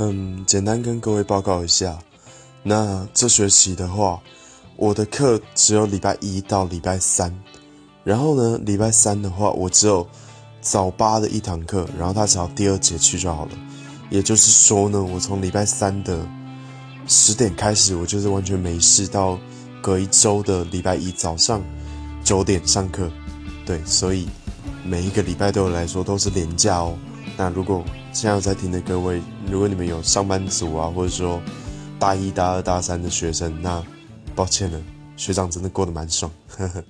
嗯，简单跟各位报告一下，那这学期的话，我的课只有礼拜一到礼拜三，然后呢，礼拜三的话，我只有早八的一堂课，然后他只要第二节去就好了。也就是说呢，我从礼拜三的十点开始，我就是完全没事，到隔一周的礼拜一早上九点上课。对，所以每一个礼拜对我来说都是廉价哦。那如果现在在听的各位，如果你们有上班族啊，或者说大一、大二、大三的学生，那抱歉了，学长真的过得蛮爽，呵呵。